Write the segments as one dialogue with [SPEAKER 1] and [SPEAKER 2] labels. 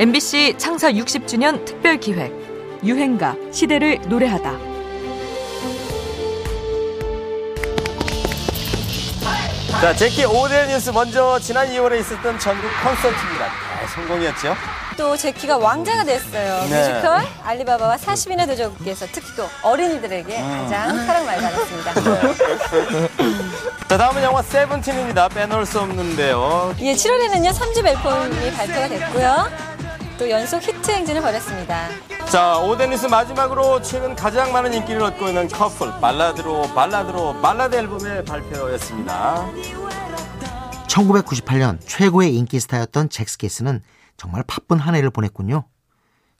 [SPEAKER 1] MBC 창사 60주년 특별 기획 유행가 시대를 노래하다.
[SPEAKER 2] 자, 제키 5대 뉴스 먼저 지난 2월에 있었던 전국 콘서트입니다. 성공이었죠?
[SPEAKER 3] 또 제키가 왕자가 됐어요.
[SPEAKER 2] 네.
[SPEAKER 3] 뮤지컬 알리바바와 40인의 도적께서 특히 또 어린이들에게
[SPEAKER 2] 음.
[SPEAKER 3] 가장 사랑 많이 받았습니다.
[SPEAKER 2] 자, 다음은 영화 세븐틴입니다. 빼놓을 수 없는데요.
[SPEAKER 3] 예, 7월에는요 3집 앨범이 발표가 됐고요. 또 연속 히트 행진을 벌였습니다.
[SPEAKER 2] 자, 5대 뉴스 마지막으로 최근 가장 많은 인기를 얻고 있는 커플, 발라드로, 발라드로, 발라드 앨범의 발표였습니다.
[SPEAKER 4] 1998년 최고의 인기 스타였던 젝스키스는 정말 바쁜 한 해를 보냈군요.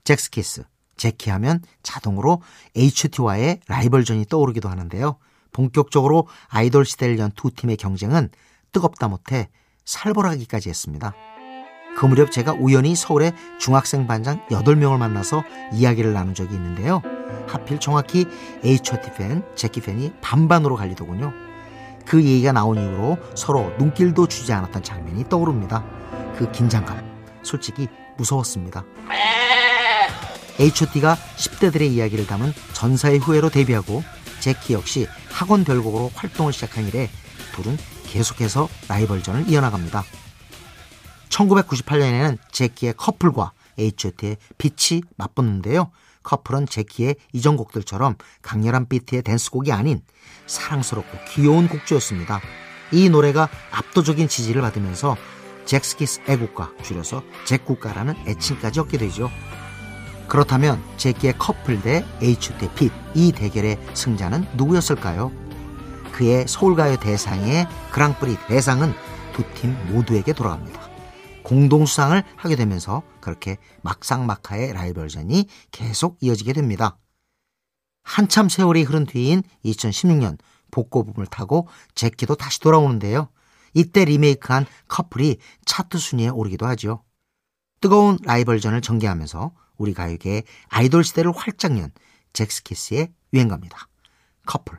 [SPEAKER 4] 젝스키스, 젝키 하면 자동으로 H.O.T와의 라이벌전이 떠오르기도 하는데요. 본격적으로 아이돌 시대를 연 두 팀의 경쟁은 뜨겁다 못해 살벌하기까지 했습니다. 그 무렵 제가 우연히 서울의 중학생 반장 8명을 만나서 이야기를 나눈 적이 있는데요. 하필 정확히 H.O.T 팬, 제키 팬이 반반으로 갈리더군요. 그 얘기가 나온 이후로 서로 눈길도 주지 않았던 장면이 떠오릅니다. 그 긴장감, 솔직히 무서웠습니다. H.O.T가 10대들의 이야기를 담은 전사의 후예로 데뷔하고 제키 역시 학원 별곡으로 활동을 시작한 이래 둘은 계속해서 라이벌전을 이어나갑니다. 1998년에는 제키의 커플과 H.O.T의 빛이 맞붙는데요. 커플은 제키의 이전 곡들처럼 강렬한 비트의 댄스곡이 아닌 사랑스럽고 귀여운 곡조였습니다. 이 노래가 압도적인 지지를 받으면서 잭스키스 애국가 줄여서 잭국가라는 애칭까지 얻게 되죠. 그렇다면 제키의 커플 대 H.O.T의 빛, 이 대결의 승자는 누구였을까요? 그의 서울가요 대상의 그랑프리 대상은 두 팀 모두에게 돌아갑니다. 공동 수상을 하게 되면서 그렇게 막상막하의 라이벌전이 계속 이어지게 됩니다. 한참 세월이 흐른 뒤인 2016년 복고붐을 타고 제키도 다시 돌아오는데요. 이때 리메이크한 커플이 차트 순위에 오르기도 하죠. 뜨거운 라이벌전을 전개하면서 우리 가요계의 아이돌 시대를 활짝 연 잭스키스의 유행가입니다. 커플.